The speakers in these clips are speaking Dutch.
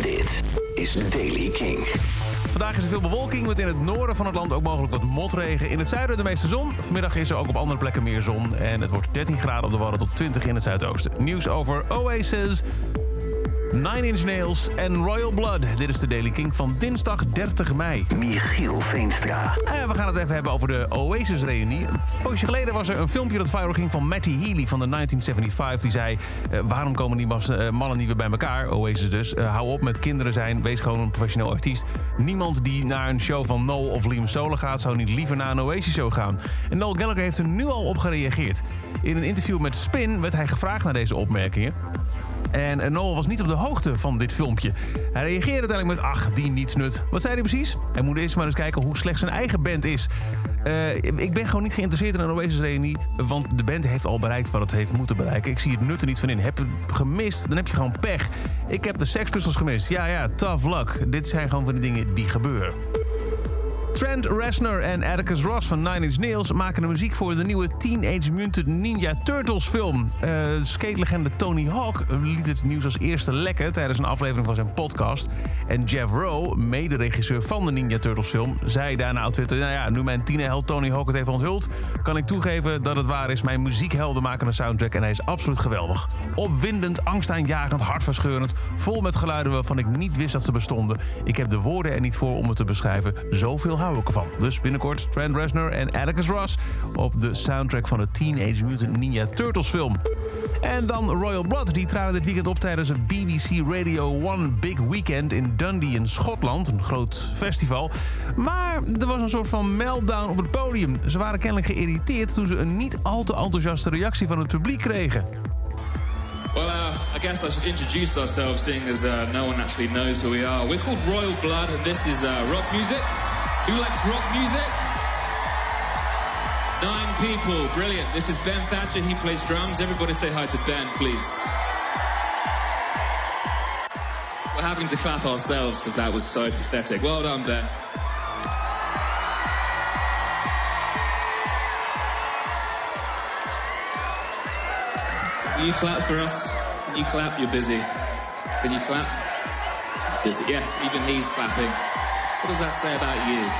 Dit is Daily King. Vandaag is er veel bewolking met in het noorden van het land ook mogelijk wat motregen. In het zuiden de meeste zon. Vanmiddag is er ook op andere plekken meer zon. En het wordt 13 graden op de Wadden tot 20 in het zuidoosten. Nieuws over Oasis, Nine Inch Nails en Royal Blood. Dit is de Daily King van dinsdag 30 mei. Michiel Veenstra. Eh, we gaan het even hebben over de Oasis-reunie. Een poosje geleden was er een filmpje dat viral ging van Matty Healy van de 1975. Die zei, eh, waarom komen die eh, mannen niet weer bij elkaar? Oasis dus. Hou op met kinderen zijn, wees gewoon een professioneel artiest. Niemand die naar een show van Noel of Liam Solo gaat... zou niet liever naar een Oasis-show gaan. En Noel Gallagher heeft er nu al op gereageerd. In een interview met Spin werd hij gevraagd naar deze opmerkingen. En eh, Noel was niet op de hoogte van dit filmpje. Hij reageerde uiteindelijk met, ach, die niets nut. Wat zei hij precies? Hij moet eerst maar eens kijken hoe slecht zijn eigen band is. Eh, ik ben gewoon niet geïnteresseerd in een Oasis-reunie... want de band heeft al bereikt wat het heeft moeten bereiken. Ik zie het nut er niet van in. Heb je het gemist, dan heb je gewoon pech. Ik heb de Pistols gemist. Ja, ja, tough luck. Dit zijn gewoon van die dingen die gebeuren. Trent Reznor en Atticus Ross van Nine Inch Nails maken de muziek voor de nieuwe Teenage Mutant Ninja Turtles film. Uh, skatelegende Tony Hawk liet het nieuws als eerste lekken tijdens een aflevering van zijn podcast. En Jeff Rowe, mederegisseur van de Ninja Turtles film, zei daarna op Twitter... nou ja, nu mijn tienerheld Tony Hawk het heeft onthuld... kan ik toegeven dat het waar is. Mijn muziekhelden maken een soundtrack en hij is absoluut geweldig. Opwindend, angstaanjagend, hartverscheurend... vol met geluiden waarvan ik niet wist dat ze bestonden. Ik heb de woorden er niet voor om het te beschrijven. Zoveel hou ik. Dus binnenkort Trent Reznor en Atticus Ross... op de soundtrack van de Teenage Mutant Ninja Turtles film. En dan Royal Blood. Die traden dit weekend op tijdens het BBC Radio 1 Big Weekend in Dundee in Schotland. Een groot festival. Maar er was een soort van meltdown op het podium. Ze waren kennelijk geïrriteerd toen ze een niet al te enthousiaste reactie van het publiek kregen. Well, uh, I guess I should introduce ourselves, seeing as uh, no one actually knows who we are. We're called Royal Blood, and this is uh, rock music. Who likes rock music? Nine people, brilliant. This is Ben Thatcher, he plays drums. Everybody say hi to Ben, please. We're having to clap ourselves because that was so pathetic. Well done, Ben. You clap for us? Can you clap? You're busy. Can you clap? It's busy. Yes, even he's clapping. What does that say about you?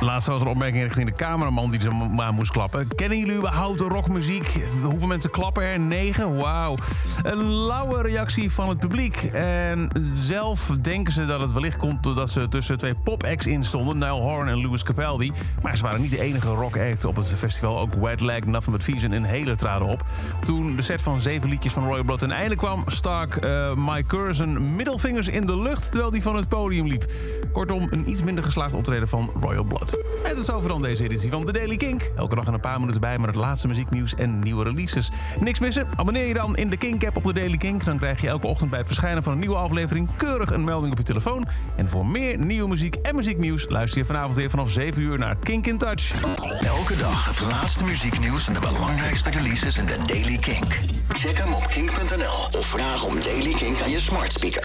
Laatst was er een opmerking richting de cameraman die ze maar moest klappen. Kennen jullie überhaupt rockmuziek? Hoeveel mensen klappen er? Negen? Wauw. Een lauwe reactie van het publiek. En zelf denken ze dat het wellicht komt doordat ze tussen twee pop-acts in stonden. Niall Horan en Louis Capaldi. Maar ze waren niet de enige rock-act op het festival. Ook Wet Leg, Nothing But Thieves en Inhaler traden op. Toen de set van zeven liedjes van Royal Blood ten einde kwam... stak uh, Mike zijn middelvingers in de lucht terwijl hij van het podium liep. Kortom, een iets minder geslaagd optreden van Royal Blood. En dat is over dan deze editie van The Daily Kink. Elke dag een paar minuten bij met het laatste muzieknieuws en nieuwe releases. Niks missen? Abonneer je dan in de Kink-app op The Daily Kink. Dan krijg je elke ochtend bij het verschijnen van een nieuwe aflevering... keurig een melding op je telefoon. En voor meer nieuwe muziek en muzieknieuws... luister je vanavond weer vanaf 7 uur naar Kink in Touch. Elke dag het laatste muzieknieuws en de belangrijkste releases in The Daily Kink. Check hem op kink.nl of vraag om Daily Kink aan je smart speaker.